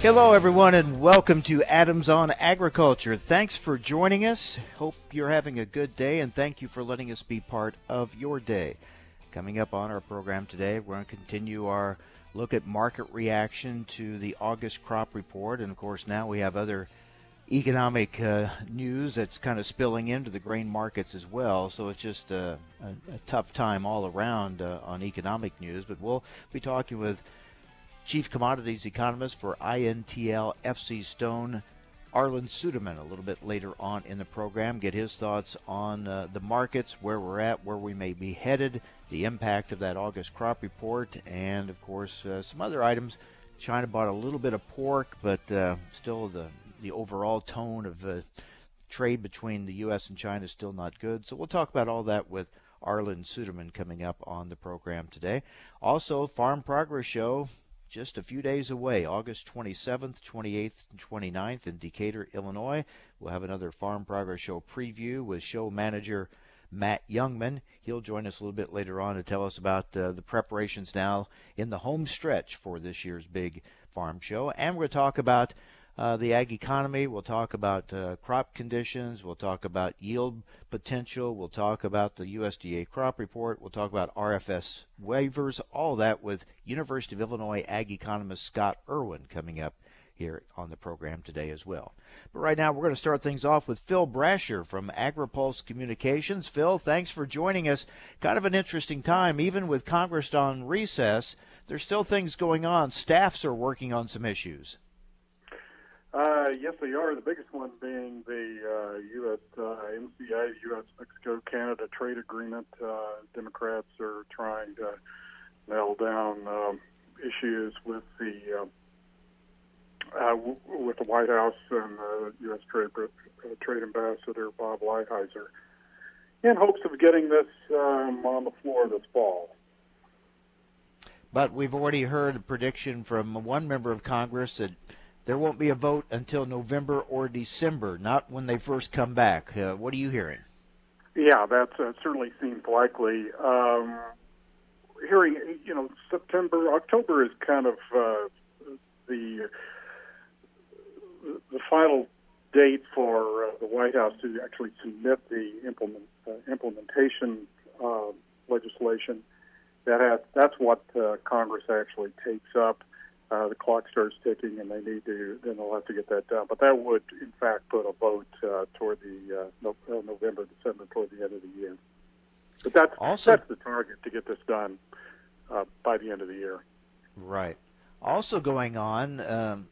Hello, everyone, and welcome to Adams on Agriculture. Thanks for joining us. Hope you're having a good day, and thank you for letting us be part of your day. Coming up on our program today, we're going to continue our look at market reaction to the August crop report, and of course, now we have other economic uh, news that's kind of spilling into the grain markets as well. So it's just a, a, a tough time all around uh, on economic news. But we'll be talking with Chief Commodities Economist for INTL FC Stone, Arlan Suderman, a little bit later on in the program. Get his thoughts on uh, the markets, where we're at, where we may be headed, the impact of that August crop report, and of course uh, some other items. China bought a little bit of pork, but uh, still the the overall tone of trade between the U.S. and China is still not good. So we'll talk about all that with Arlan Suderman coming up on the program today. Also, Farm Progress Show just a few days away, August 27th, 28th, and 29th in Decatur, Illinois. We'll have another Farm Progress Show preview with show manager Matt Jungmann. He'll join us a little bit later on to tell us about uh, the preparations now in the home stretch for this year's big farm show. And we're going to talk about uh, the ag economy. We'll talk about uh, crop conditions. We'll talk about yield potential. We'll talk about the USDA crop report. We'll talk about RFS waivers. All that with University of Illinois ag economist Scott Irwin coming up here on the program today as well. But right now, we're going to start things off with Phil Brasher from AgriPulse Communications. Phil, thanks for joining us. Kind of an interesting time, even with Congress on recess. There's still things going on. Staffs are working on some issues. Uh, yes, they are. The biggest one being the uh, U.S. Uh, MCA, U.S. Mexico Canada trade agreement. Uh, Democrats are trying to nail down um, issues with the uh, uh, w- with the White House and uh, U.S. Trade uh, Trade Ambassador Bob Lighthizer, in hopes of getting this um, on the floor this fall. But we've already heard a prediction from one member of Congress that there won't be a vote until November or December, not when they first come back. Uh, what are you hearing? Yeah, that uh, certainly seems likely. Um, hearing, you know, September, October is kind of uh, the the final date for uh, the White House to actually submit the implement, uh, implementation uh, legislation. That has, that's what Congress actually takes up uh, the clock starts ticking and they need to, then they'll have to get that done. But that would, in fact, put a vote uh, toward the uh, no, uh, November, December, toward the end of the year. But that's also, that's the target to get this done uh, by the end of the year. Right. Also going on, um,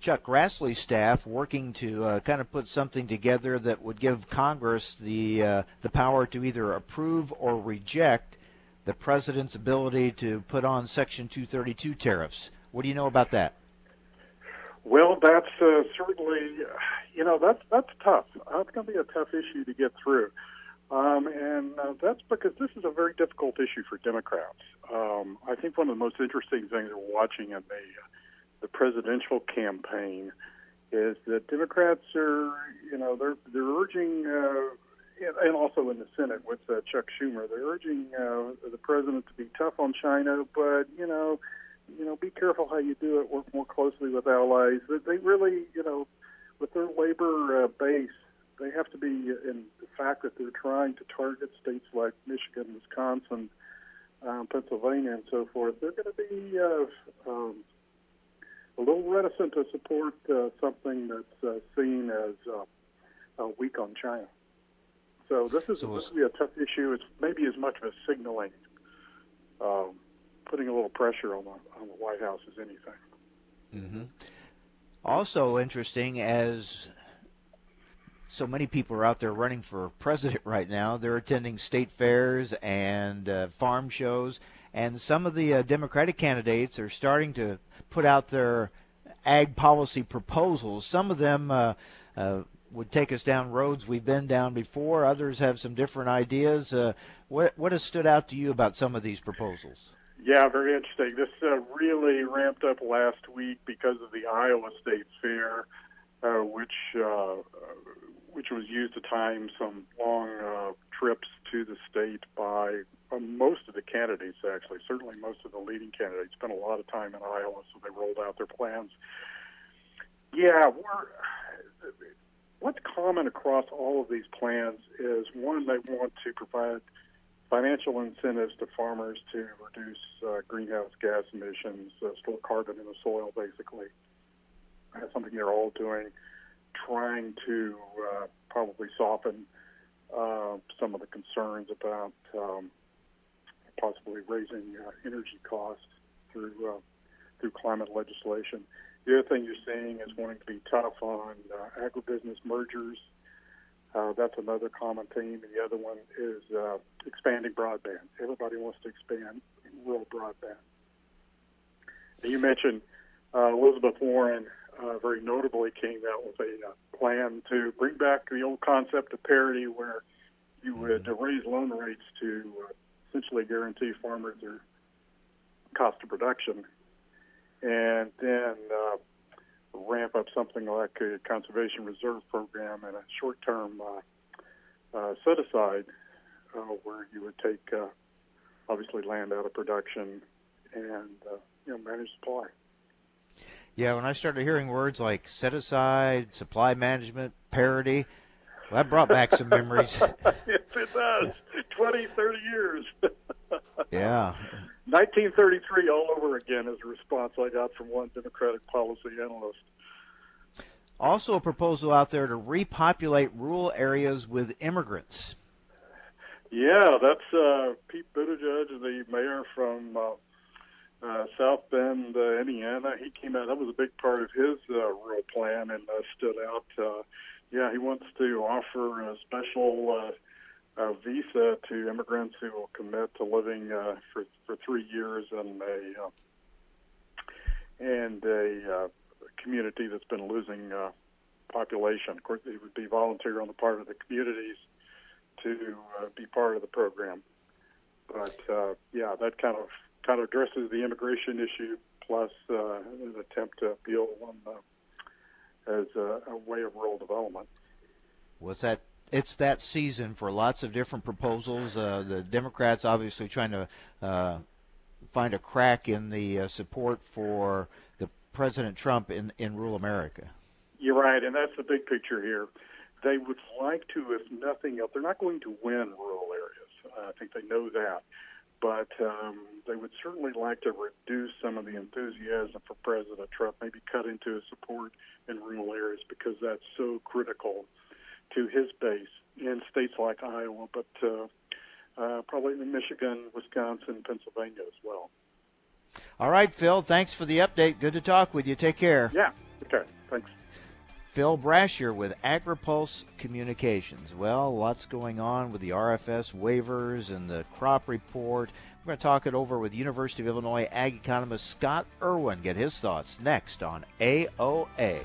Chuck Grassley's staff working to uh, kind of put something together that would give Congress the uh, the power to either approve or reject the president's ability to put on Section 232 tariffs. What do you know about that? Well, that's uh, certainly, you know, that's that's tough. That's going to be a tough issue to get through, um, and uh, that's because this is a very difficult issue for Democrats. Um, I think one of the most interesting things we're watching in the the presidential campaign is that Democrats are, you know, they're they're urging uh, and also in the Senate with uh, Chuck Schumer, they're urging uh, the president to be tough on China, but you know, you know, be careful how you do it. Work more closely with allies. They really, you know, with their labor uh, base, they have to be in the fact that they're trying to target states like Michigan, Wisconsin, um, Pennsylvania, and so forth. They're going to be uh, um, a little reticent to support uh, something that's uh, seen as uh, weak on China. So this is so going to be a tough issue. It's maybe as much of a signaling, um, putting a little pressure on the on the White House as anything. Mm-hmm. Also interesting as so many people are out there running for president right now. They're attending state fairs and uh, farm shows, and some of the uh, Democratic candidates are starting to put out their ag policy proposals. Some of them uh, uh would take us down roads we've been down before. Others have some different ideas. Uh, what what has stood out to you about some of these proposals? Yeah, very interesting. This uh, really ramped up last week because of the Iowa State Fair, uh, which uh, which was used to time some long uh, trips to the state by uh, most of the candidates, actually. Certainly most of the leading candidates spent a lot of time in Iowa, so they rolled out their plans. Yeah, we're, what's common across all of these plans is one, they want to provide financial incentives to farmers to reduce uh, greenhouse gas emissions, uh, store carbon in the soil, basically. That's something they're all doing trying to uh, probably soften uh, some of the concerns about um, possibly raising uh, energy costs through uh, through climate legislation. The other thing you're seeing is wanting to be tough on uh, agribusiness mergers. Uh, that's another common theme. And the other one is uh, expanding broadband. Everybody wants to expand rural broadband. And you mentioned uh, Elizabeth Warren uh, very notably came out with a uh, plan to bring back the old concept of parity, where you would uh, raise loan rates to uh, essentially guarantee farmers their cost of production, and then uh, ramp up something like a conservation reserve program and a short-term uh, uh, set aside, uh, where you would take uh, obviously land out of production and uh, you know manage supply. Yeah, when I started hearing words like set aside, supply management, parity, well, that brought back some memories. yes, it does. 20, 30 years. yeah. 1933 all over again is a response I got from one Democratic policy analyst. Also, a proposal out there to repopulate rural areas with immigrants. Yeah, that's uh, Pete Buttigieg, the mayor from uh, uh, South Bend, uh, Indiana. He came out. That was a big part of his uh, rural plan and uh, stood out. Uh, yeah, he wants to offer a special uh, visa to immigrants who will commit to living uh, for for three years in a uh, and a uh, community that's been losing uh, population. Of course, it would be volunteer on the part of the communities to uh, be part of the program. But uh, yeah, that kind of kind of addresses the immigration issue plus uh, an attempt to appeal on uh, as a, a, way of rural development. Was that? It's that season for lots of different proposals. Uh, the Democrats obviously trying to uh, find a crack in the uh, support for the President Trump in in rural America. You're right, and that's the big picture here. They would like to, if nothing else, they're not going to win rural areas. I think they know that but um, they would certainly like to reduce some of the enthusiasm for President Trump, maybe cut into his support in rural areas because that's so critical to his base in states like Iowa, but uh, uh, probably in Michigan, Wisconsin, Pennsylvania as well. All right, Phil, thanks for the update. Good to talk with you. Take care. Yeah, okay, thanks. Phil Brasher with AgriPulse Communications. Well, lots going on with the RFS waivers and the crop report. We're going to talk it over with University of Illinois ag economist Scott Irwin. Get his thoughts next on AOA.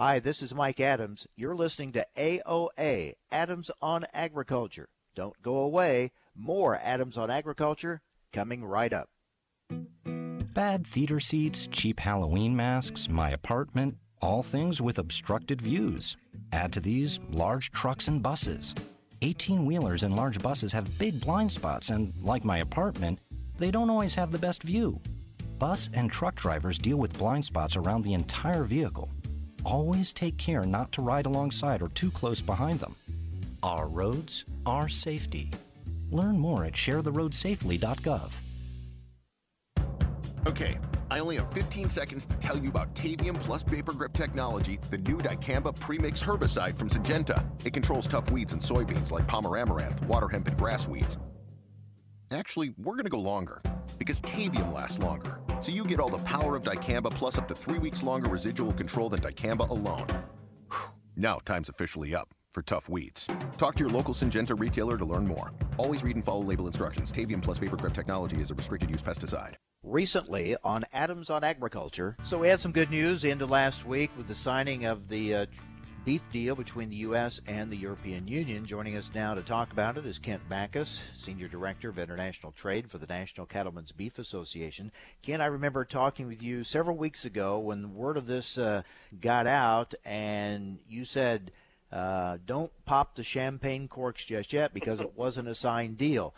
Hi, this is Mike Adams. You're listening to AOA, Adams on Agriculture. Don't go away. More Adams on Agriculture coming right up. Bad theater seats, cheap Halloween masks, my apartment, all things with obstructed views. Add to these large trucks and buses. 18 wheelers and large buses have big blind spots, and like my apartment, they don't always have the best view. Bus and truck drivers deal with blind spots around the entire vehicle always take care not to ride alongside or too close behind them. Our roads, our safety. Learn more at sharetheroadsafely.gov. Okay, I only have 15 seconds to tell you about Tavium Plus Vapor Grip technology, the new dicamba premix herbicide from Syngenta. It controls tough weeds in soybeans like palmer amaranth, water hemp, and grass weeds. Actually, we're going to go longer because Tavium lasts longer. So you get all the power of dicamba plus up to three weeks longer residual control than dicamba alone. Whew. Now time's officially up for tough weeds. Talk to your local Syngenta retailer to learn more. Always read and follow label instructions. Tavium plus Vapor Grip technology is a restricted use pesticide. Recently on Adams on Agriculture. So we had some good news into last week with the signing of the uh, beef deal between the U.S. and the European Union. Joining us now to talk about it is Kent Bacus, Senior Director of International Trade for the National Cattlemen's Beef Association. Kent, I remember talking with you several weeks ago when word of this uh, got out, and you said – uh, don't pop the champagne corks just yet because it wasn't a signed deal.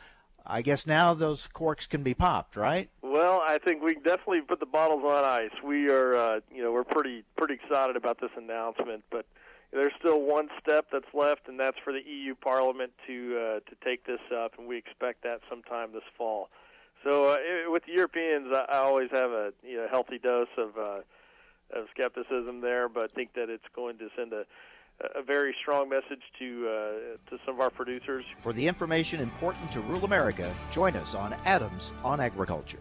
I guess now those corks can be popped, right? Well, I think we definitely put the bottles on ice. We are, uh, you know, we're pretty pretty excited about this announcement, but there's still one step that's left, and that's for the EU Parliament to uh, to take this up, and we expect that sometime this fall. So uh, with the Europeans, I, I always have a you know healthy dose of uh, of skepticism there, but think that it's going to send a a very strong message to uh, to some of our producers. For the information important to rural America, join us on Adams on Agriculture.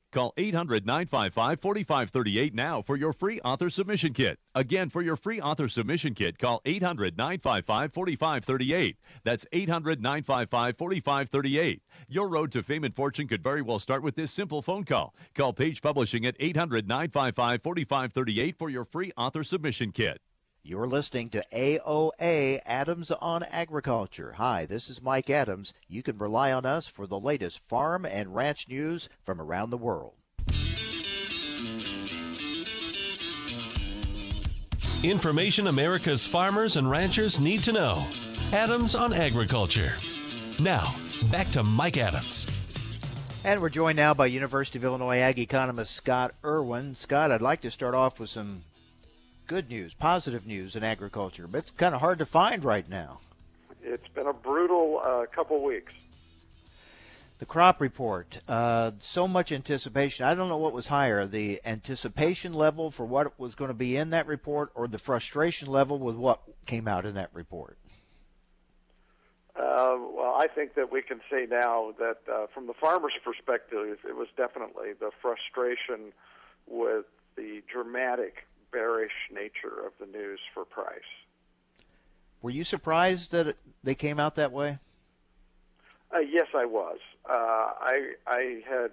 Call 800 955 4538 now for your free author submission kit. Again, for your free author submission kit, call 800 955 4538. That's 800 955 4538. Your road to fame and fortune could very well start with this simple phone call. Call Page Publishing at 800 955 4538 for your free author submission kit. You're listening to AOA Adams on Agriculture. Hi, this is Mike Adams. You can rely on us for the latest farm and ranch news from around the world. Information America's farmers and ranchers need to know. Adams on Agriculture. Now, back to Mike Adams. And we're joined now by University of Illinois Ag economist Scott Irwin. Scott, I'd like to start off with some good news, positive news in agriculture, but it's kind of hard to find right now. It's been a brutal uh, couple weeks. The crop report, uh, so much anticipation. I don't know what was higher, the anticipation level for what was going to be in that report or the frustration level with what came out in that report. Uh, well, I think that we can say now that uh, from the farmer's perspective, it was definitely the frustration with the dramatic bearish nature of the news for price. Were you surprised that they came out that way? Uh, yes, I was. Uh, I I had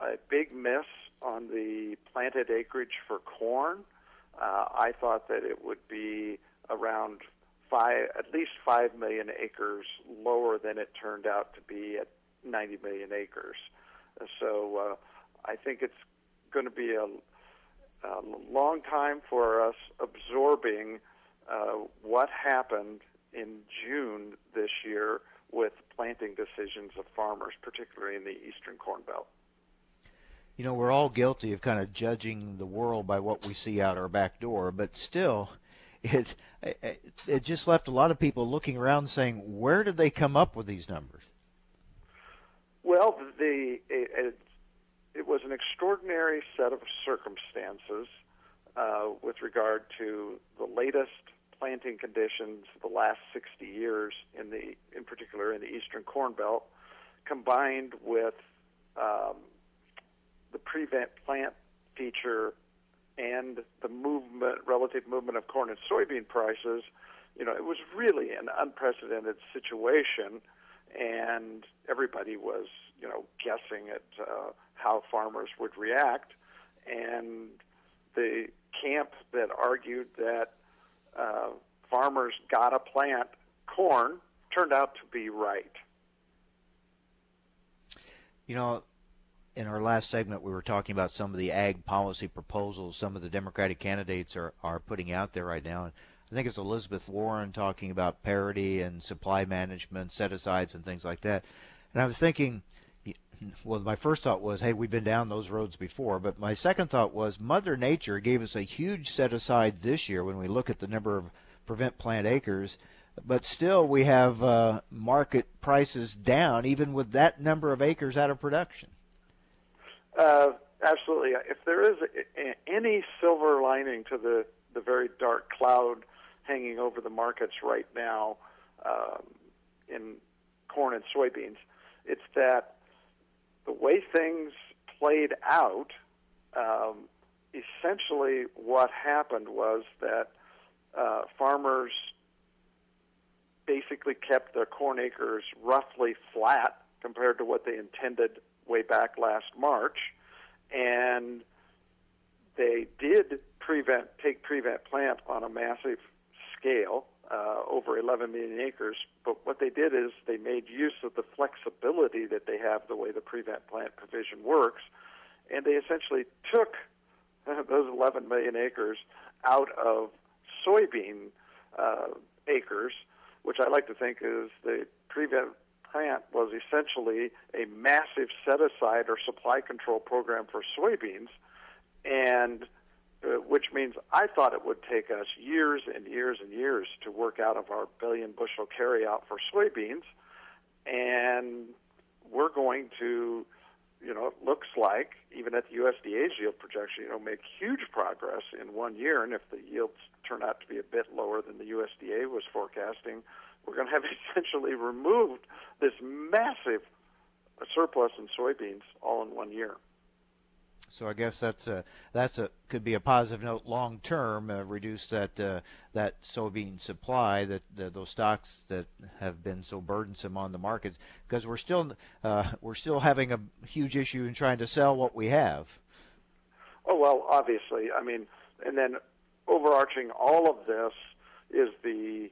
a big miss on the planted acreage for corn. Uh, I thought that it would be around five, at least five million acres lower than it turned out to be at 90 million acres. So uh, I think it's going to be a a long time for us absorbing uh, what happened in June this year with planting decisions of farmers, particularly in the eastern corn belt. You know, we're all guilty of kind of judging the world by what we see out our back door, but still, it it just left a lot of people looking around saying, "Where did they come up with these numbers?" Well, the it, it was an extraordinary set of circumstances uh, with regard to the latest planting conditions the last 60 years in the in particular in the eastern corn belt combined with um, the prevent plant feature and the movement relative movement of corn and soybean prices you know it was really an unprecedented situation and everybody was you know guessing at uh, how farmers would react, and the camp that argued that uh, farmers got to plant corn turned out to be right. You know, in our last segment, we were talking about some of the ag policy proposals some of the Democratic candidates are, are putting out there right now. I think it's Elizabeth Warren talking about parity and supply management, set asides, and things like that. And I was thinking, well, my first thought was, hey, we've been down those roads before. But my second thought was, Mother Nature gave us a huge set aside this year when we look at the number of prevent plant acres. But still, we have uh, market prices down, even with that number of acres out of production. Uh, absolutely. If there is any silver lining to the, the very dark cloud hanging over the markets right now um, in corn and soybeans, it's that the way things played out, um, essentially what happened was that uh, farmers basically kept their corn acres roughly flat compared to what they intended way back last March, and they did prevent take prevent plant on a massive scale uh, over 11 million acres. But what they did is they made use of the flexibility that they have the way the prevent plant provision works, and they essentially took those 11 million acres out of soybean uh, acres, which I like to think is the prevent plant was essentially a massive set aside or supply control program for soybeans, and uh, which means I thought it would take us years and years and years to work out of our billion bushel carryout for soybeans, and we're going to, you know, it looks like even at the USDA's yield projection, you know, make huge progress in one year, and if the yields turn out to be a bit lower than the USDA was forecasting, we're going to have essentially removed this massive surplus in soybeans all in one year. So I guess that's a that's a could be a positive note long term. Uh, reduce that uh, that soybean supply that the, those stocks that have been so burdensome on the markets because we're still uh, we're still having a huge issue in trying to sell what we have. Oh well, obviously. I mean, and then overarching all of this is the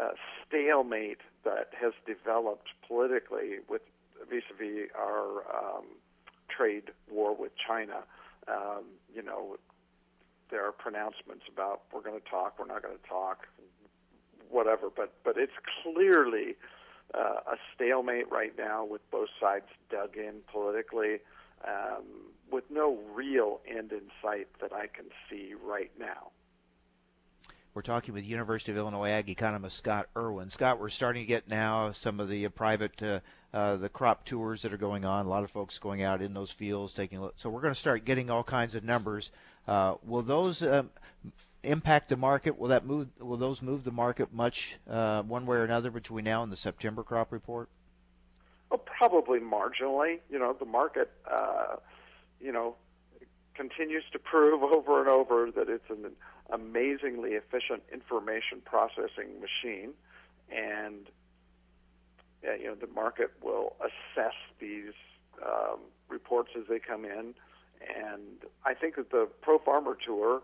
uh, stalemate that has developed politically with vis-a-vis our um, trade war with China. Um, you know, there are pronouncements about we're going to talk, we're not going to talk, whatever. But but it's clearly uh, a stalemate right now with both sides dug in politically, um, with no real end in sight that I can see right now. We're talking with University of Illinois Ag economist Scott Irwin. Scott, we're starting to get now some of the private uh, uh, the crop tours that are going on. A lot of folks going out in those fields taking. look. So we're going to start getting all kinds of numbers. Uh, will those um, impact the market? Will that move? Will those move the market much uh, one way or another between now and the September crop report? Well, probably marginally. You know, the market, uh, you know, continues to prove over and over that it's an amazingly efficient information processing machine, and you know the market will assess these um, reports as they come in. And I think that the Pro Farmer Tour,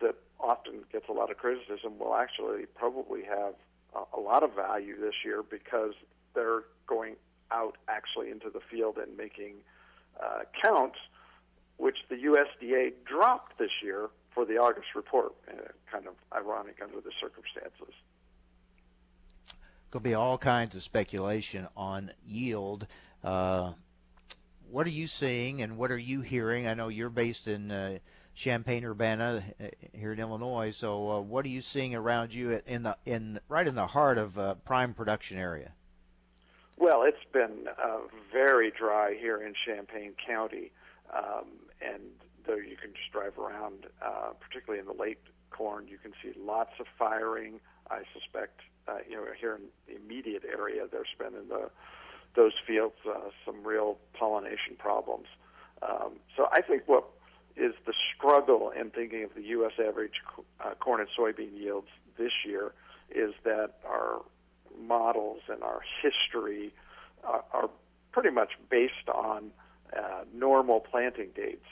that often gets a lot of criticism, will actually probably have a, a lot of value this year because they're going out actually into the field and making uh, counts, which the USDA dropped this year for the August report. Uh, kind of ironic under the circumstances. Could be all kinds of speculation on yield. Uh, what are you seeing and what are you hearing? I know you're based in uh, Champaign Urbana uh, here in Illinois. So, uh, what are you seeing around you in the in right in the heart of uh, prime production area? Well, it's been uh, very dry here in Champaign County, um, and though you can just drive around, uh, particularly in the late corn, you can see lots of firing. I suspect, uh, you know, here in the immediate area, there's been in the those fields uh, some real pollination problems. Um, so I think what is the struggle in thinking of the U.S. average uh, corn and soybean yields this year is that our models and our history are, are pretty much based on uh, normal planting dates.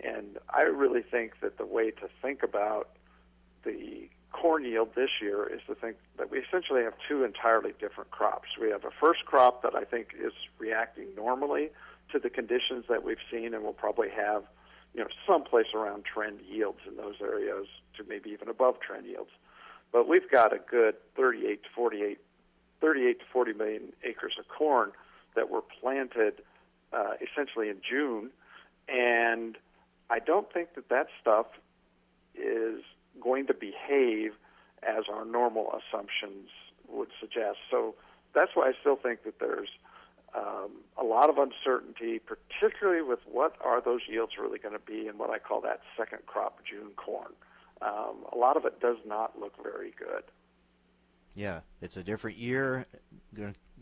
And I really think that the way to think about the corn yield this year is to think that we essentially have two entirely different crops. We have a first crop that I think is reacting normally to the conditions that we've seen, and will probably have, you know, someplace around trend yields in those areas to maybe even above trend yields. But we've got a good 38 to 48, 38 to 40 million acres of corn that were planted uh, essentially in June, and I don't think that that stuff is going to behave as our normal assumptions would suggest. So that's why I still think that there's um, a lot of uncertainty, particularly with what are those yields really going to be in what I call that second crop June corn. Um, a lot of it does not look very good. Yeah, it's a different year.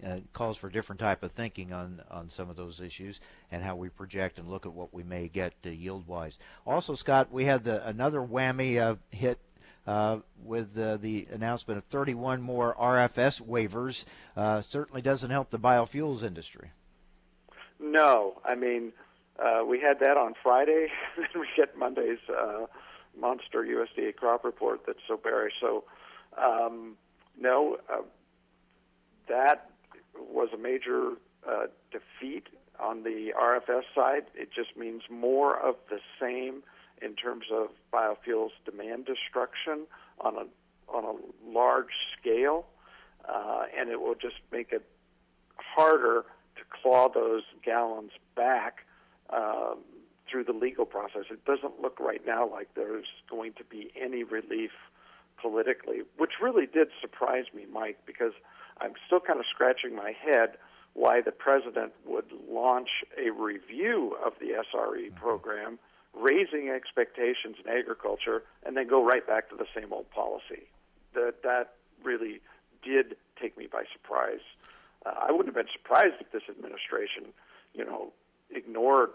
Uh, calls for different type of thinking on on some of those issues and how we project and look at what we may get uh, yield wise. Also, Scott, we had the, another whammy uh, hit uh, with the announcement of 31 more RFS waivers. Uh, certainly doesn't help the biofuels industry. No, I mean uh, we had that on Friday, we get Monday's monster USDA crop report that's so bearish. So um, no, uh, that was a major defeat on the RFS side. It just means more of the same in terms of biofuels demand destruction on a on a large scale, uh, and it will just make it harder to claw those gallons back um, through the legal process. It doesn't look right now like there's going to be any relief politically, which really did surprise me, Mike, because I'm still kind of scratching my head why the president would launch a review of the SRE mm-hmm. program raising expectations in agriculture, and then go right back to the same old policy. That that really did take me by surprise. Uh, I wouldn't have been surprised if this administration, you know, ignored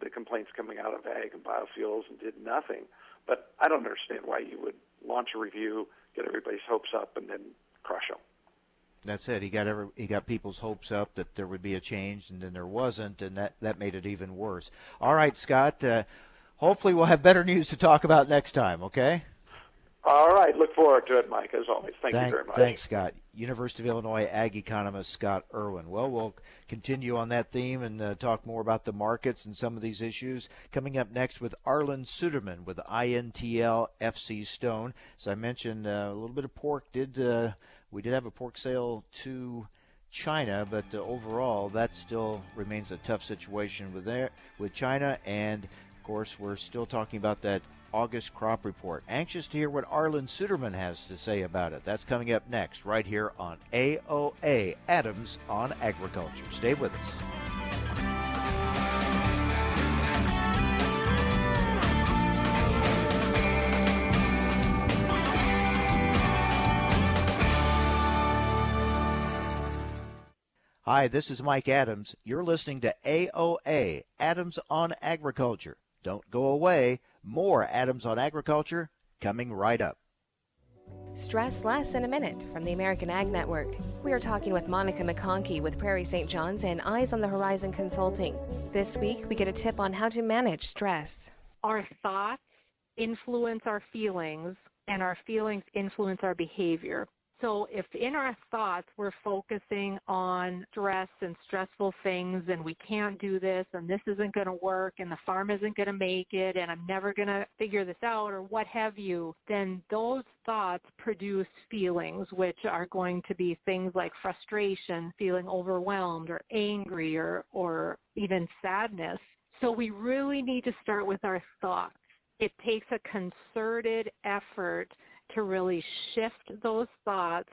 the complaints coming out of ag and biofuels and did nothing. But I don't understand why you would launch a review, get everybody's hopes up, and then crush them. That's it. He got every, he got people's hopes up that there would be a change, and then there wasn't, and that that made it even worse. All right, Scott. Uh, hopefully, we'll have better news to talk about next time. Okay. All right. Look forward to it, Mike. As always, thank, thank you very much. Thanks, Scott. University of Illinois ag economist Scott Irwin. Well, we'll continue on that theme and uh, talk more about the markets and some of these issues. Coming up next with Arlan Suderman with INTL FC Stone. As I mentioned, uh, a little bit of pork did uh, we did have a pork sale to China, but uh, overall, that still remains a tough situation with there with China. And of course, we're still talking about that August crop report. Anxious to hear what Arlan Suderman has to say about it. That's coming up next, right here on AOA Adams on Agriculture. Stay with us. Hi, this is Mike Adams. You're listening to AOA, Adams on Agriculture. Don't go away. More Adams on Agriculture coming right up. Stress less in a minute from the American Ag Network. We are talking with Monica McConkey with Prairie St. John's and Eyes on the Horizon Consulting. This week, we get a tip on how to manage stress. Our thoughts influence our feelings, and our feelings influence our behavior. So if in our thoughts we're focusing on stress and stressful things and we can't do this and this isn't going to work and the farm isn't going to make it and I'm never going to figure this out or what have you, then those thoughts produce feelings which are going to be things like frustration, feeling overwhelmed or angry or, or even sadness. So we really need to start with our thoughts. It takes a concerted effort to really shift those thoughts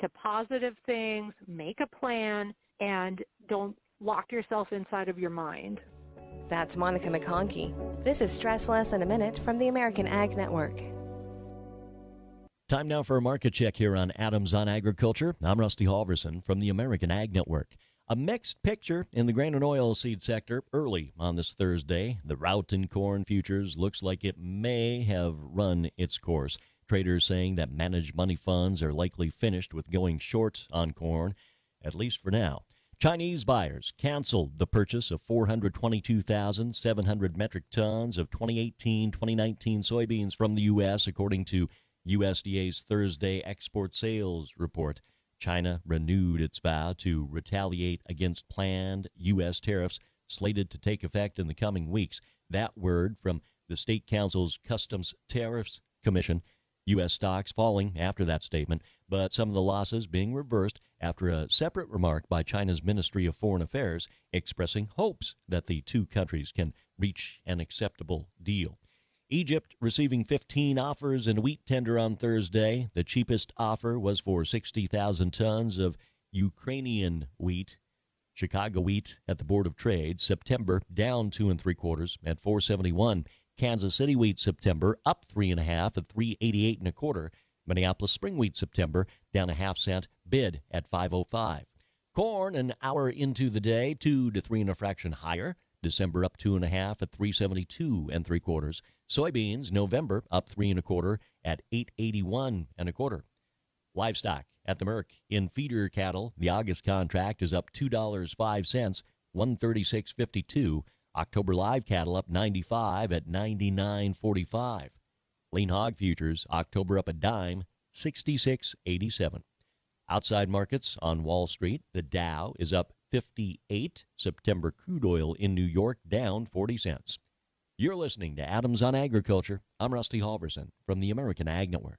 to positive things, make a plan, and don't lock yourself inside of your mind. That's Monica McConkey. This is Stress Less in a Minute from the American Ag Network. Time now for a market check here on Adams on Agriculture. I'm Rusty Halverson from the American Ag Network. A mixed picture in the grain and oil seed sector early on this Thursday. The rout in corn futures looks like it may have run its course. Traders saying that managed money funds are likely finished with going short on corn, at least for now. Chinese buyers canceled the purchase of 422,700 metric tons of 2018 2019 soybeans from the U.S., according to USDA's Thursday export sales report. China renewed its vow to retaliate against planned U.S. tariffs slated to take effect in the coming weeks. That word from the State Council's Customs Tariffs Commission U.S. stocks falling after that statement, but some of the losses being reversed after a separate remark by China's Ministry of Foreign Affairs expressing hopes that the two countries can reach an acceptable deal. Egypt receiving 15 offers in a wheat tender on Thursday. The cheapest offer was for 60,000 tons of Ukrainian wheat. Chicago wheat at the Board of Trade September down two and three quarters at 471. Kansas City wheat September up three and a half at 388 and a quarter. Minneapolis spring wheat September down a half cent bid at 505. Corn an hour into the day two to three and a fraction higher. December up two and a half at 372 and three quarters. Soybeans, November up three and a quarter at 881 and a quarter. Livestock at the Merc in feeder cattle, the August contract is up two dollars five cents, 136.52. October live cattle up 95 at 99.45. Lean hog futures October up a dime, 66.87. Outside markets on Wall Street, the Dow is up 58. September crude oil in New York down 40 cents. You're listening to Adams on Agriculture. I'm Rusty Halverson from the American Ag Network.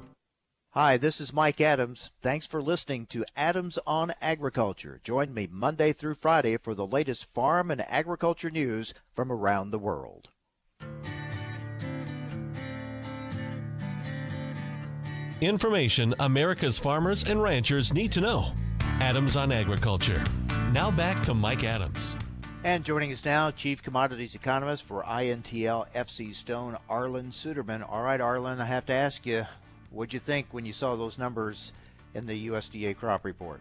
Hi, this is Mike Adams. Thanks for listening to Adams on Agriculture. Join me Monday through Friday for the latest farm and agriculture news from around the world. Information America's farmers and ranchers need to know. Adams on Agriculture. Now back to Mike Adams. And joining us now, Chief Commodities Economist for INTL FC Stone, Arlan Suderman. All right, Arlan, I have to ask you, What'd you think when you saw those numbers in the USDA crop report?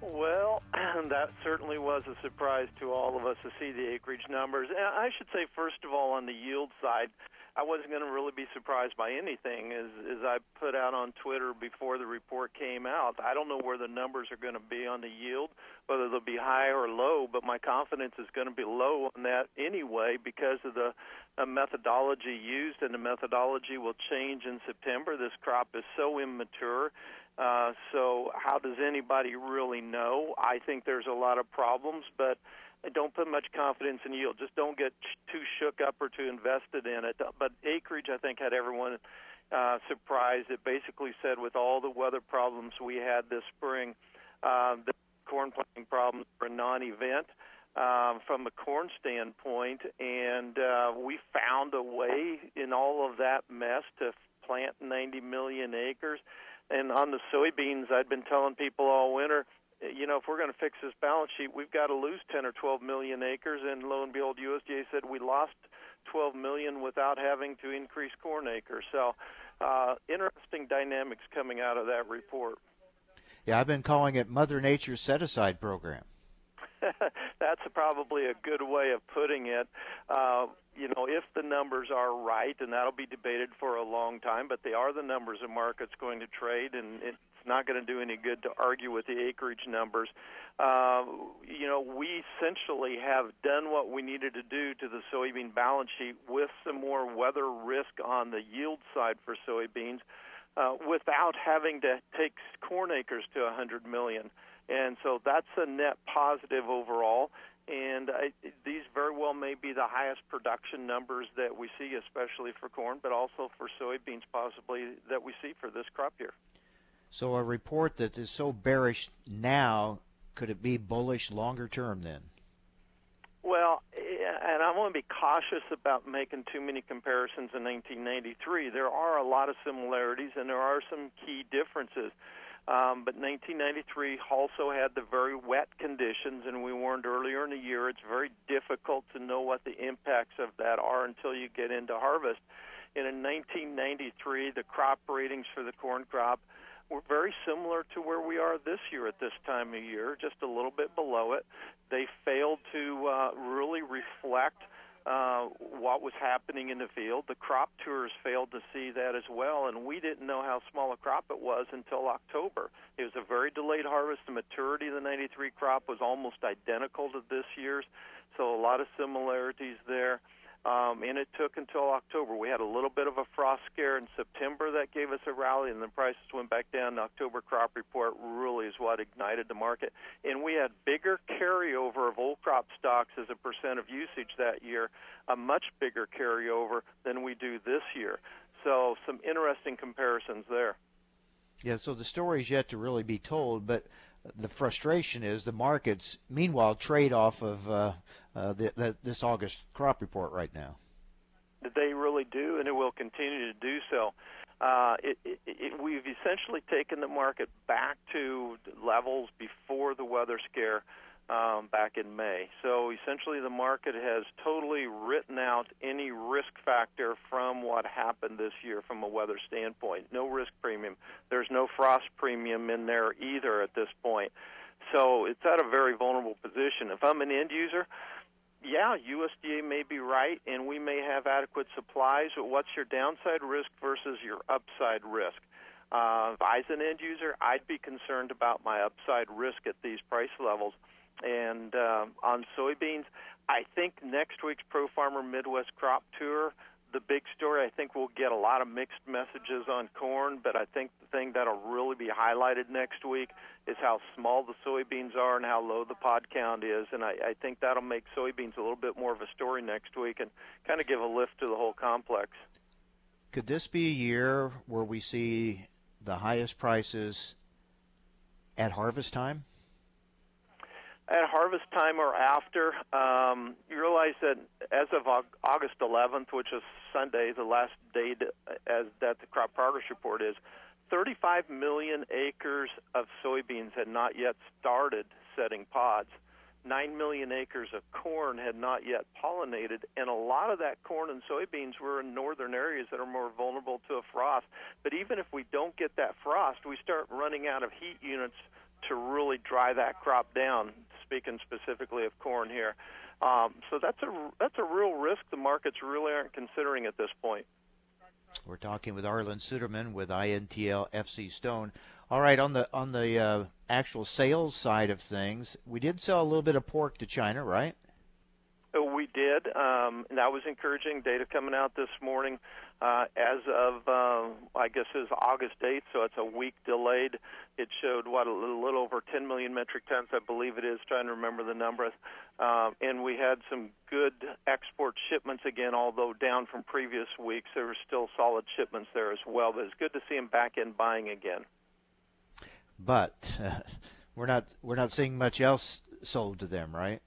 Well, that certainly was a surprise to all of us to see the acreage numbers. And I should say, first of all, on the yield side, I wasn't going to really be surprised by anything. As, as I put out on Twitter before the report came out, I don't know where the numbers are going to be on the yield, whether they'll be high or low, but my confidence is going to be low on that anyway because of the a methodology used, and the methodology will change in September. This crop is so immature. Uh, so, how does anybody really know? I think there's a lot of problems, but don't put much confidence in yield. Just don't get too shook up or too invested in it. But acreage, I think, had everyone uh, surprised. It basically said, with all the weather problems we had this spring, uh, the corn planting problems were a non-event um, from a corn standpoint, and uh, we found a way in all of that mess to plant 90 million acres. And on the soybeans, I'd been telling people all winter, you know, if we're going to fix this balance sheet, we've got to lose 10 or 12 million acres. And lo and behold, USDA said we lost 12 million without having to increase corn acres. So, uh, interesting dynamics coming out of that report. Yeah, I've been calling it Mother Nature's set aside program. That's probably a good way of putting it. Uh, you know, if the numbers are right, and that'll be debated for a long time, but they are the numbers the market's going to trade, and it's not going to do any good to argue with the acreage numbers. Uh, you know, we essentially have done what we needed to do to the soybean balance sheet with some more weather risk on the yield side for soybeans. Uh, without having to take corn acres to 100 million. And so that's a net positive overall. And I, these very well may be the highest production numbers that we see, especially for corn, but also for soybeans, possibly that we see for this crop year. So, a report that is so bearish now, could it be bullish longer term then? Well, and I want to be cautious about making too many comparisons in 1993. There are a lot of similarities and there are some key differences. Um, but 1993 also had the very wet conditions, and we warned earlier in the year it's very difficult to know what the impacts of that are until you get into harvest. And in 1993, the crop ratings for the corn crop were very similar to where we are this year at this time of year, just a little bit below it. They failed to uh, really reflect uh, what was happening in the field. The crop tours failed to see that as well, and we didn't know how small a crop it was until October. It was a very delayed harvest. The maturity of the 93 crop was almost identical to this year's, so a lot of similarities there. Um, and it took until October. We had a little bit of a frost scare in September that gave us a rally, and the prices went back down. The October crop report really is what ignited the market. And we had bigger carryover of old crop stocks as a percent of usage that year, a much bigger carryover than we do this year. So, some interesting comparisons there. Yeah, so the story's yet to really be told, but the frustration is the markets, meanwhile, trade off of uh, uh, the, the, this August crop report right now. They really do, and it will continue to do so. Uh, it, it, it, we've essentially taken the market back to levels before the weather scare um, back in May. So essentially, the market has totally written out any risk factor from what happened this year from a weather standpoint. No risk premium. There's no frost premium in there either at this point. So it's at a very vulnerable position. If I'm an end user, yeah, USDA may be right, and we may have adequate supplies, but what's your downside risk versus your upside risk? Uh, if I was an end user, I'd be concerned about my upside risk at these price levels. And uh, on soybeans, I think next week's Pro Farmer Midwest Crop Tour, the big story, I think we'll get a lot of mixed messages on corn, but I think the thing that'll really be highlighted next week is how small the soybeans are and how low the pod count is. And I, I think that'll make soybeans a little bit more of a story next week and kind of give a lift to the whole complex. Could this be a year where we see the highest prices at harvest time? At harvest time or after, um, you realize that as of August 11th, which is Sunday, the last date as that the crop progress report is, 35 million acres of soybeans had not yet started setting pods. 9 million acres of corn had not yet pollinated, and a lot of that corn and soybeans were in northern areas that are more vulnerable to a frost. But even if we don't get that frost, we start running out of heat units to really dry that crop down speaking specifically of corn here. Um, so that's a that's a real risk the markets really aren't considering at this point. We're talking with Arlan Suderman with INTL FC Stone. All right, on the on the uh, actual sales side of things, we did sell a little bit of pork to China, right? Uh, we did, um, and that was encouraging. Data coming out this morning uh, as of, uh, I guess, is August 8th, so it's a week delayed. It showed what a little, over 10 million metric tons, I believe it is. Trying to remember the number, uh, and we had some good export shipments again, although down from previous weeks. There were still solid shipments there as well. But it's good to see them back in buying again. But uh, we're not we're not seeing much else sold to them, right?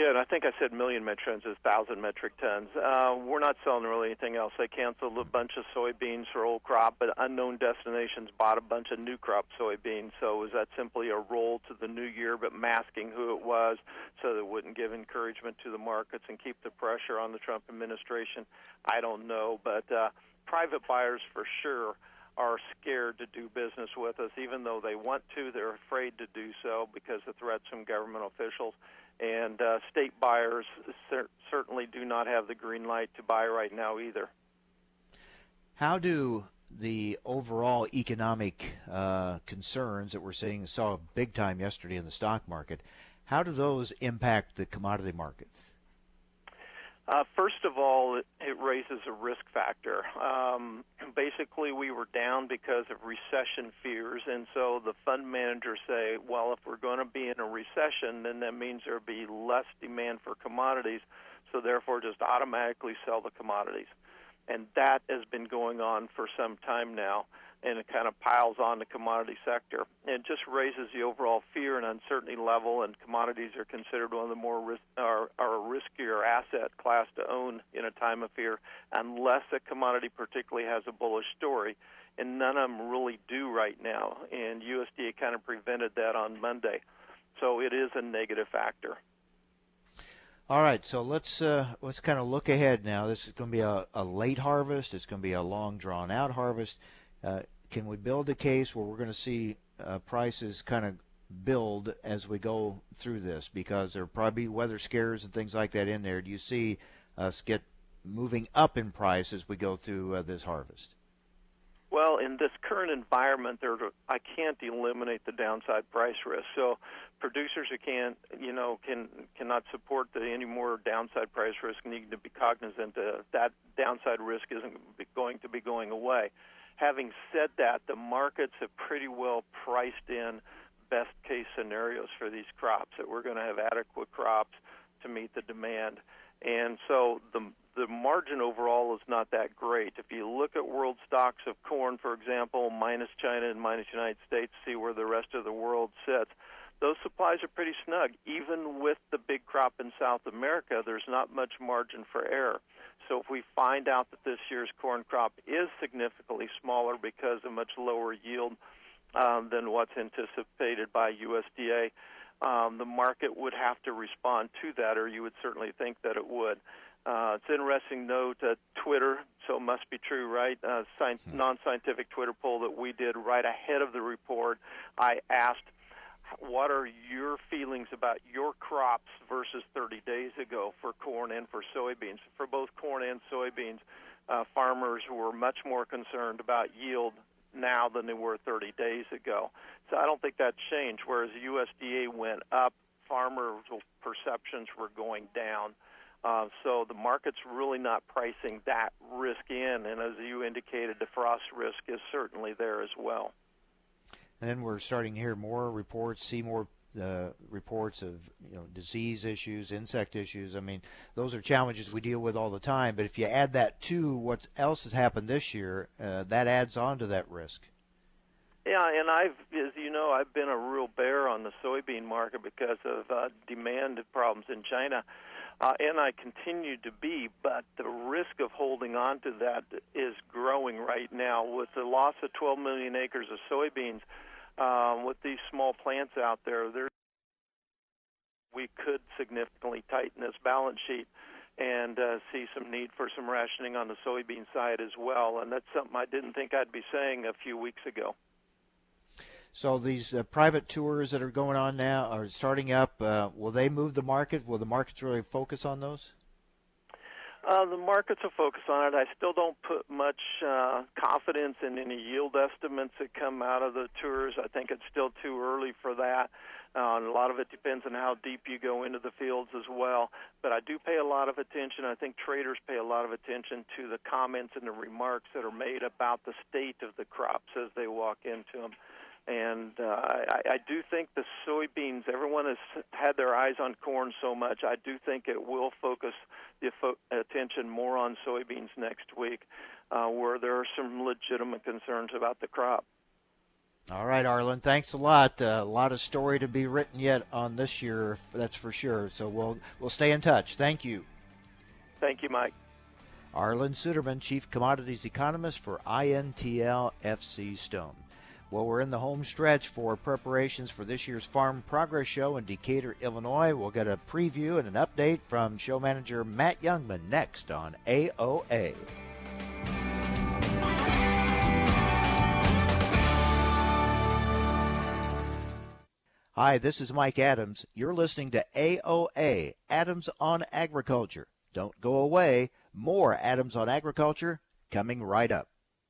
Yeah, and I think I said million metric tons is thousand metric tons. Uh, we're not selling really anything else. They canceled a bunch of soybeans for old crop, but unknown destinations bought a bunch of new crop soybeans. So was that simply a roll to the new year, but masking who it was, so that it wouldn't give encouragement to the markets and keep the pressure on the Trump administration? I don't know, but uh, private buyers for sure are scared to do business with us, even though they want to. They're afraid to do so because of threats from government officials and uh, state buyers cer- certainly do not have the green light to buy right now either. How do the overall economic uh, concerns that we're seeing saw big time yesterday in the stock market? How do those impact the commodity markets? Uh, first of all, it, it, raises a risk factor. Um, basically, we were down because of recession fears, and so the fund managers say, well, if we're going to be in a recession, then that means there'll be less demand for commodities, so therefore just automatically sell the commodities. And that has been going on for some time now. And it kind of piles on the commodity sector. It just raises the overall fear and uncertainty level, and commodities are considered one of the more risk, are, are a riskier asset class to own in a time of fear, unless a commodity particularly has a bullish story. And none of them really do right now, and USDA kind of prevented that on Monday. So it is a negative factor. All right, so let's uh, let's kind of look ahead now. This is going to be a, a late harvest. It's going to be a long, drawn out harvest. Uh, can we build a case where we're going to see uh, prices kind of build as we go through this? Because there will probably be weather scares and things like that in there. Do you see us get moving up in price as we go through uh, this harvest? Well, in this current environment, there I can't eliminate the downside price risk. So, producers who can't, you know, can cannot support the, any more downside price risk need to be cognizant that that downside risk isn't going to be going away. Having said that, the markets have pretty well priced in best case scenarios for these crops that we're going to have adequate crops to meet the demand. And so the the margin overall is not that great. If you look at world stocks of corn, for example, minus China and minus United States, see where the rest of the world sits. Those supplies are pretty snug. Even with the big crop in South America, there's not much margin for error. So if we find out that this year's corn crop is significantly smaller because of much lower yield um, than what's anticipated by USDA, um, the market would have to respond to that, or you would certainly think that it would. Uh, it's interesting note uh, Twitter, so it must be true, right? Uh, science, hmm. non-scientific Twitter poll that we did right ahead of the report. I asked what are your feelings about your crops versus 30 days ago for corn and for soybeans? For both corn and soybeans, uh, farmers were much more concerned about yield now than they were 30 days ago. So I don't think that changed. Whereas USDA went up, farmers' perceptions were going down. Uh, so the market's really not pricing that risk in, and as you indicated, the frost risk is certainly there as well. And then we're starting to hear more reports, see more uh, reports of you know disease issues, insect issues. I mean, those are challenges we deal with all the time. But if you add that to what else has happened this year, uh, that adds on to that risk. Yeah, and I've, as you know, I've been a real bear on the soybean market because of uh, demand problems in China. Uh, and I continue to be, but the risk of holding on to that is growing right now. With the loss of 12 million acres of soybeans, um, with these small plants out there, there we could significantly tighten this balance sheet and uh, see some need for some rationing on the soybean side as well. And that's something I didn't think I'd be saying a few weeks ago. So these uh, private tours that are going on now are starting up. Uh, will they move the market? Will the markets really focus on those? Uh, the markets will focus on it. I still don't put much uh, confidence in any yield estimates that come out of the tours. I think it's still too early for that. Uh, and a lot of it depends on how deep you go into the fields as well. But I do pay a lot of attention. I think traders pay a lot of attention to the comments and the remarks that are made about the state of the crops as they walk into them. And uh, I, I do think the soybeans, everyone has had their eyes on corn so much. I do think it will focus the fo- attention more on soybeans next week, uh, where there are some legitimate concerns about the crop. All right, Arlan. Thanks a lot. Uh, a lot of story to be written yet on this year, that's for sure. So we'll we'll stay in touch. Thank you. Thank you, Mike. Arlan Suderman, Chief Commodities Economist for INTL FC Stone. Well, we're in the home stretch for preparations for this year's Farm Progress Show in Decatur, Illinois. We'll get a preview and an update from show manager Matt Jungmann next on AOA. Hi, this is Mike Adams. You're listening to AOA, Adams on Agriculture. Don't go away. More Adams on Agriculture coming right up.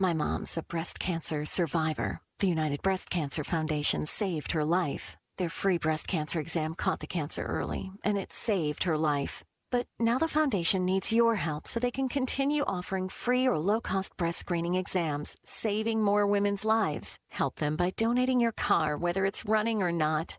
My mom's a breast cancer survivor. The United Breast Cancer Foundation saved her life. Their free breast cancer exam caught the cancer early, and it saved her life. But now the foundation needs your help so they can continue offering free or low cost breast screening exams, saving more women's lives. Help them by donating your car, whether it's running or not.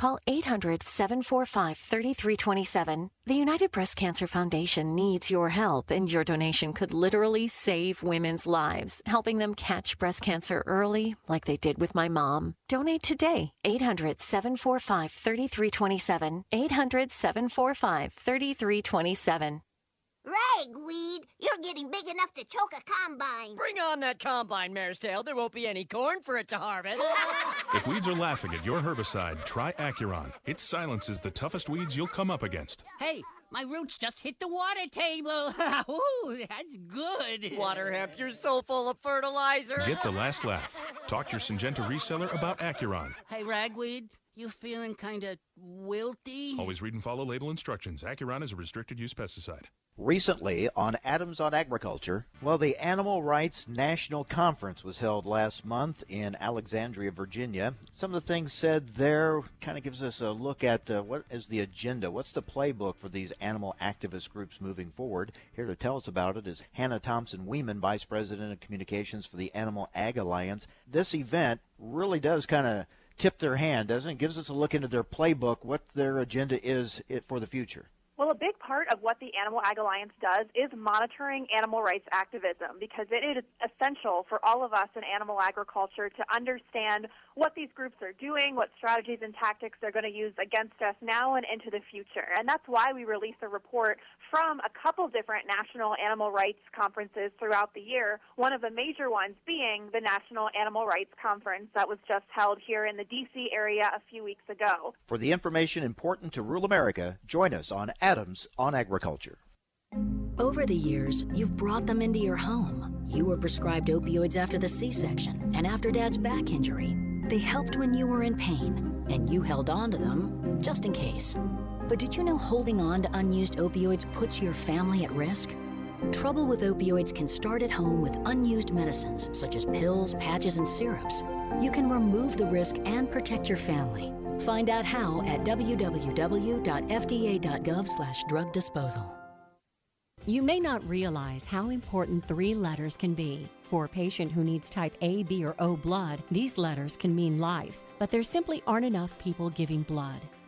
Call 800 745 3327. The United Breast Cancer Foundation needs your help, and your donation could literally save women's lives, helping them catch breast cancer early, like they did with my mom. Donate today. 800 745 3327. 800 745 3327. Ragweed, you're getting big enough to choke a combine. Bring on that combine, Mare's Tail. There won't be any corn for it to harvest. if weeds are laughing at your herbicide, try Acuron. It silences the toughest weeds you'll come up against. Hey, my roots just hit the water table. Ooh, that's good. Water hemp, you're so full of fertilizer. Get the last laugh. Talk your Syngenta reseller about Acuron. Hey, Ragweed, you feeling kind of wilty? Always read and follow label instructions. Acuron is a restricted use pesticide. Recently on Adams on Agriculture, well, the Animal Rights National Conference was held last month in Alexandria, Virginia. Some of the things said there kind of gives us a look at uh, what is the agenda, what's the playbook for these animal activist groups moving forward. Here to tell us about it is Hannah Thompson Weeman, Vice President of Communications for the Animal Ag Alliance. This event really does kind of tip their hand, doesn't it? Gives us a look into their playbook, what their agenda is for the future. Well, a big part of what the Animal Ag Alliance does is monitoring animal rights activism because it is essential for all of us in animal agriculture to understand what these groups are doing, what strategies and tactics they're going to use against us now and into the future. And that's why we release a report from a couple different national animal rights conferences throughout the year, one of the major ones being the National Animal Rights Conference that was just held here in the D.C. area a few weeks ago. For the information important to rural America, join us on Adams on Agriculture. Over the years, you've brought them into your home. You were prescribed opioids after the C section and after dad's back injury. They helped when you were in pain, and you held on to them just in case. But did you know holding on to unused opioids puts your family at risk? Trouble with opioids can start at home with unused medicines such as pills, patches, and syrups. You can remove the risk and protect your family. Find out how at www.fda.gov/drug disposal. You may not realize how important three letters can be. For a patient who needs type A, B, or O blood, these letters can mean life, but there simply aren't enough people giving blood.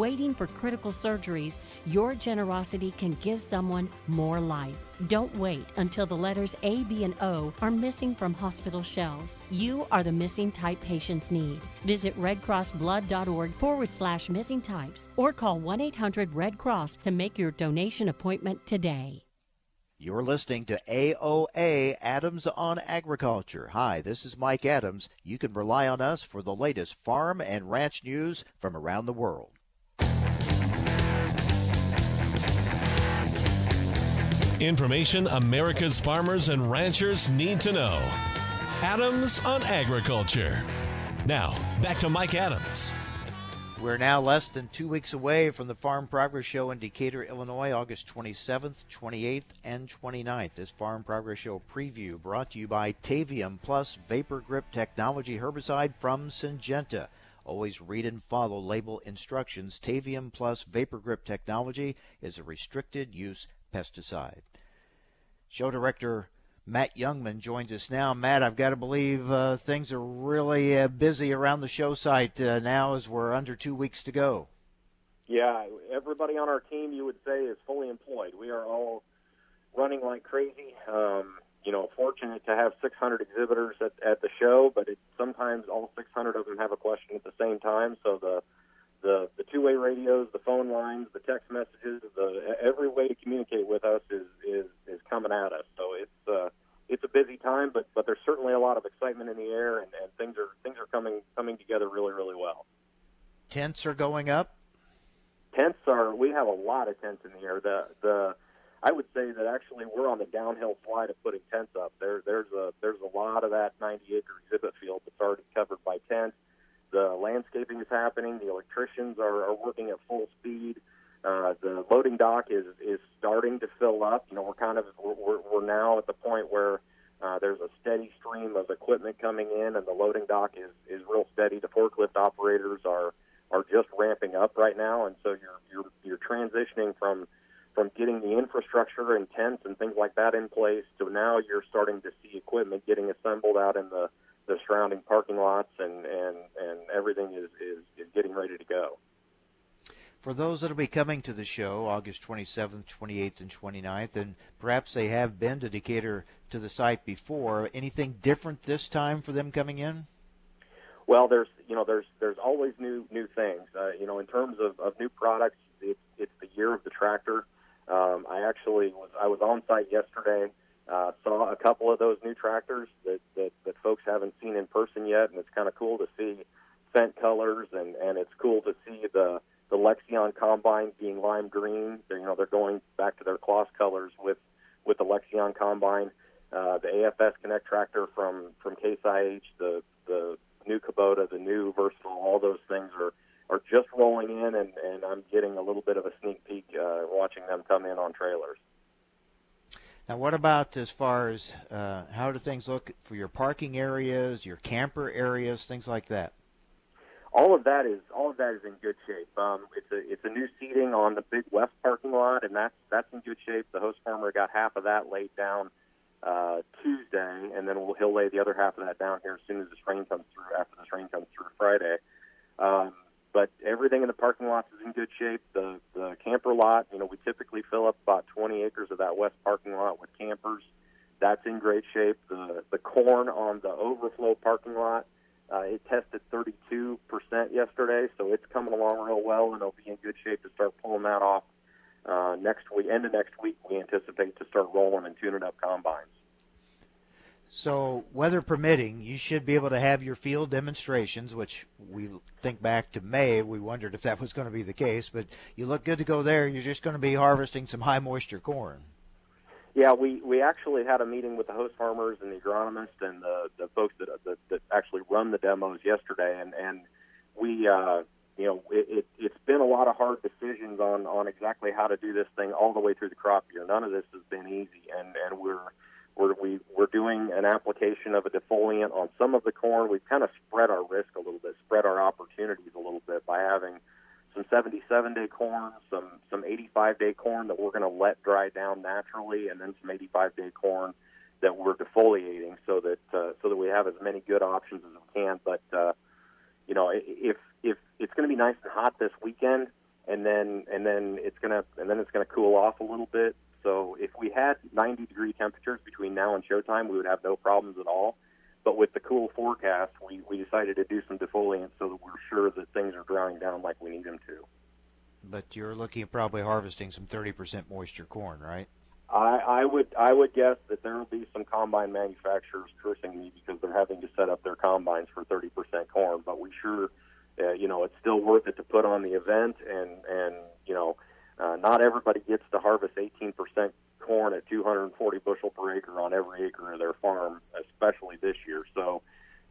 waiting for critical surgeries, your generosity can give someone more life. Don't wait until the letters A, B, and O are missing from hospital shelves. You are the missing type patients need. Visit redcrossblood.org forward slash missing types or call 1 800 Red Cross to make your donation appointment today. You're listening to AOA Adams on Agriculture. Hi, this is Mike Adams. You can rely on us for the latest farm and ranch news from around the world. Information America's farmers and ranchers need to know. Adams on Agriculture. Now, back to Mike Adams. We're now less than two weeks away from the Farm Progress Show in Decatur, Illinois, August 27th, 28th, and 29th. This Farm Progress Show preview brought to you by Tavium Plus Vapor Grip Technology Herbicide from Syngenta. Always read and follow label instructions. Tavium Plus Vapor Grip Technology is a restricted use pesticide. Show director Matt Jungmann joins us now. Matt, I've got to believe uh, things are really uh, busy around the show site uh, now as we're under two weeks to go. Yeah, everybody on our team, you would say, is fully employed. We are all running like crazy. Um, you know, fortunate to have 600 exhibitors at, at the show, but it, sometimes all 600 of them have a question at the same time. So the the the two-way radios, the phone lines, the text messages, the every way to communicate with us is is is coming at us. So it's uh, it's a busy time, but but there's certainly a lot of excitement in the air, and, and things are things are coming coming together really really well. Tents are going up. Tents are we have a lot of tents in the air. The the I would say that actually we're on the downhill slide of putting tents up. There there's a there's a lot of that 90 acre exhibit field that's already covered by tents. The landscaping is happening. The are, are working at full speed. Uh, the loading dock is is starting to fill up. You know, we're kind of we're, we're now at the point where uh, there's a steady stream of equipment coming in, and the loading dock is is real steady. The forklift operators are are just ramping up right now, and so you're you're you're transitioning from from getting the infrastructure and tents and things like that in place to now you're starting to see equipment getting assembled out in the the surrounding parking lots and and and everything is is, is getting ready to go. For those that will be coming to the show August 27th, 28th, and 29th, and perhaps they have been to Decatur to the site before, anything different this time for them coming in? Well, there's you know there's there's always new new things. Uh, you know, in terms of, of new products, it's it's the year of the tractor. Um, I actually was I was on site yesterday. Uh, saw a couple of those new tractors that, that that folks haven't seen in person yet, and it's kind of cool to see scent colors, and and it's cool to see the the Lexion combine being lime green. They're, you know, they're going back to their Claas colors with with the Lexion combine. Uh, the AFS Connect tractor from from Case IH, the the new Kubota, the new Versatile, all those things are are just rolling in, and and I'm getting a little bit of a sneak peek uh, watching them come in on trailers. Now, what about as far as uh, how do things look for your parking areas, your camper areas, things like that? All of that is all of that is in good shape. Um, it's a it's a new seating on the big west parking lot, and that's that's in good shape. The host farmer got half of that laid down uh, Tuesday, and then we'll, he'll lay the other half of that down here as soon as this rain comes through. After this rain comes through Friday, um, but everything in the parking lots is in good shape. The the camper lot, you know, we typically fill up about 20 acres of that west parking lot with campers. That's in great shape. The the corn on the overflow parking lot uh, it tested 32% yesterday, so it's coming along real well, and it'll be in good shape to start pulling that off uh, next week. End of next week, we anticipate to start rolling and tuning up combines. So, weather permitting, you should be able to have your field demonstrations, which we think back to May. We wondered if that was going to be the case, but you look good to go there. You're just going to be harvesting some high moisture corn. Yeah, we we actually had a meeting with the host farmers and the agronomist and the the folks that that, that actually run the demos yesterday, and and we. Uh, you know, it, it, it's been a lot of hard decisions on on exactly how to do this thing all the way through the crop year. None of this has been easy, and and we're we're we, we're doing an application of a defoliant on some of the corn. We've kind of spread our risk a little bit, spread our opportunities a little bit by having some 77 day corn, some some 85 day corn that we're going to let dry down naturally, and then some 85 day corn that we're defoliating so that uh, so that we have as many good options as we can. But uh, you know, if if it's going to be nice and hot this weekend, and then and then it's gonna and then it's going to cool off a little bit. So if we had 90 degree temperatures between now and showtime, we would have no problems at all. But with the cool forecast, we, we decided to do some defoliant so that we're sure that things are drying down like we need them to. But you're looking at probably harvesting some 30% moisture corn, right? I, I would I would guess that there will be some combine manufacturers cursing me because they're having to set up their combines for 30% corn. But we sure, uh, you know, it's still worth it to put on the event, and and you know, uh, not everybody gets to harvest 18% corn at 240 bushel per acre on every acre of their farm, especially this year. So,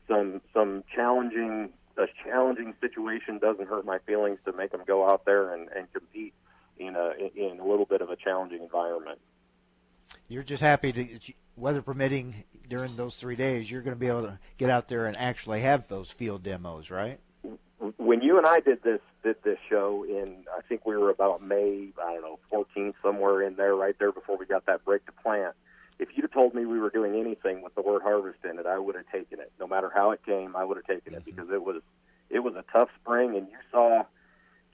some some challenging a challenging situation doesn't hurt my feelings to make them go out there and, and compete in a in a little bit of a challenging environment. You're just happy to, weather permitting, during those three days, you're going to be able to get out there and actually have those field demos, right? When you and I did this did this show in, I think we were about May, I don't know, 14th, somewhere in there, right there before we got that break to plant. If you'd have told me we were doing anything with the word harvest in it, I would have taken it. No matter how it came, I would have taken it because it was it was a tough spring, and you saw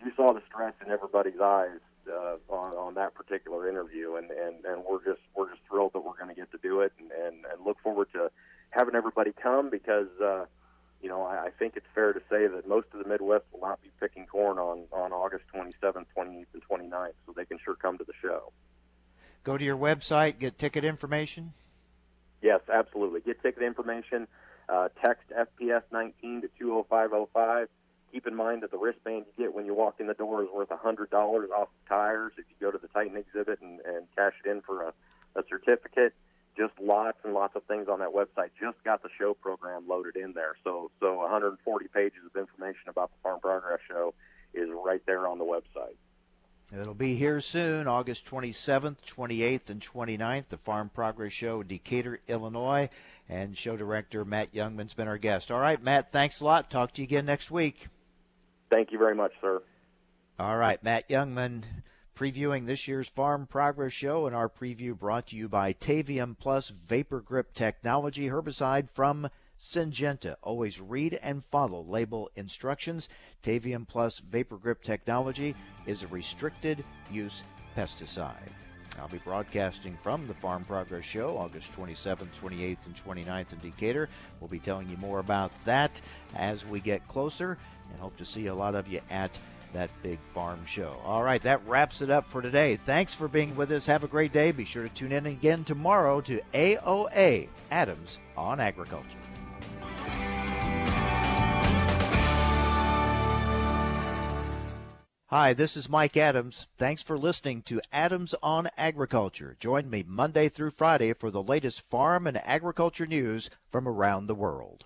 you saw the stress in everybody's eyes uh, on, on that particular interview, and, and, and we're just we're just thrilled that we're going to get to do it, and, and, and look forward to having everybody come because uh, you know I, I think it's fair to say that most of the Midwest will not be picking corn on on August 27th, 28th, and 29th, so they can sure come to the show. Go to your website, get ticket information. Yes, absolutely. Get ticket information. Uh, text FPS 19 to 20505 keep in mind that the wristband you get when you walk in the door is worth a $100 off the tires if you go to the Titan exhibit and, and cash it in for a, a certificate. Just lots and lots of things on that website. Just got the show program loaded in there. So, so 140 pages of information about the Farm Progress Show is right there on the website. It'll be here soon, August 27th, 28th, and 29th. The Farm Progress Show, Decatur, Illinois. And show director Matt Jungmann's been our guest. All right, Matt, thanks a lot. Talk to you again next week. Thank you very much, sir. All right, Matt Jungmann previewing this year's Farm Progress Show, and our preview brought to you by Tavium Plus Vapor Grip Technology herbicide from Syngenta. Always read and follow label instructions. Tavium Plus Vapor Grip Technology is a restricted use pesticide. I'll be broadcasting from the Farm Progress Show August 27th, 28th, and 29th in Decatur. We'll be telling you more about that as we get closer and hope to see a lot of you at that big farm show. All right, that wraps it up for today. Thanks for being with us. Have a great day. Be sure to tune in again tomorrow to AOA Adams on Agriculture. Hi, this is Mike Adams. Thanks for listening to Adams on Agriculture. Join me Monday through Friday for the latest farm and agriculture news from around the world.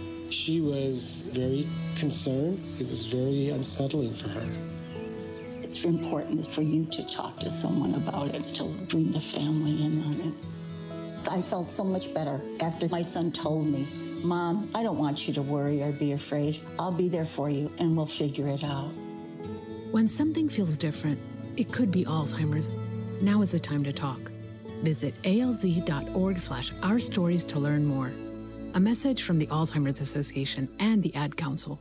She was very concerned. It was very unsettling for her. It's important for you to talk to someone about it, to bring the family in on it. I felt so much better after my son told me, Mom, I don't want you to worry or be afraid. I'll be there for you and we'll figure it out. When something feels different, it could be Alzheimer's. Now is the time to talk. Visit alz.org slash our stories to learn more. A message from the Alzheimer's Association and the Ad Council.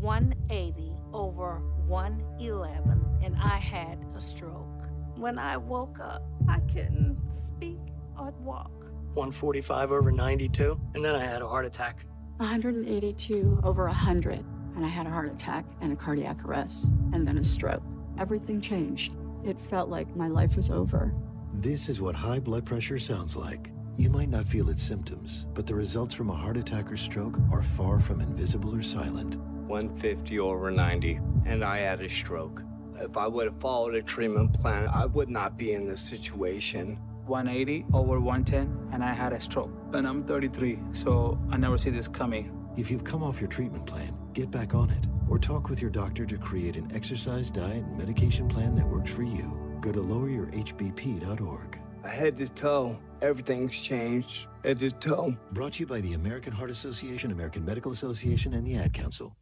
180 over 111, and I had a stroke. When I woke up, I couldn't speak or walk. 145 over 92, and then I had a heart attack. 182 over 100, and I had a heart attack and a cardiac arrest, and then a stroke. Everything changed. It felt like my life was over. This is what high blood pressure sounds like. You might not feel its symptoms, but the results from a heart attack or stroke are far from invisible or silent. 150 over 90, and I had a stroke. If I would have followed a treatment plan, I would not be in this situation. 180 over 110, and I had a stroke. And I'm 33, so I never see this coming. If you've come off your treatment plan, get back on it, or talk with your doctor to create an exercise, diet, and medication plan that works for you. Go to loweryourhbp.org. A head to toe, everything's changed. Head to toe. Brought to you by the American Heart Association, American Medical Association, and the Ad Council.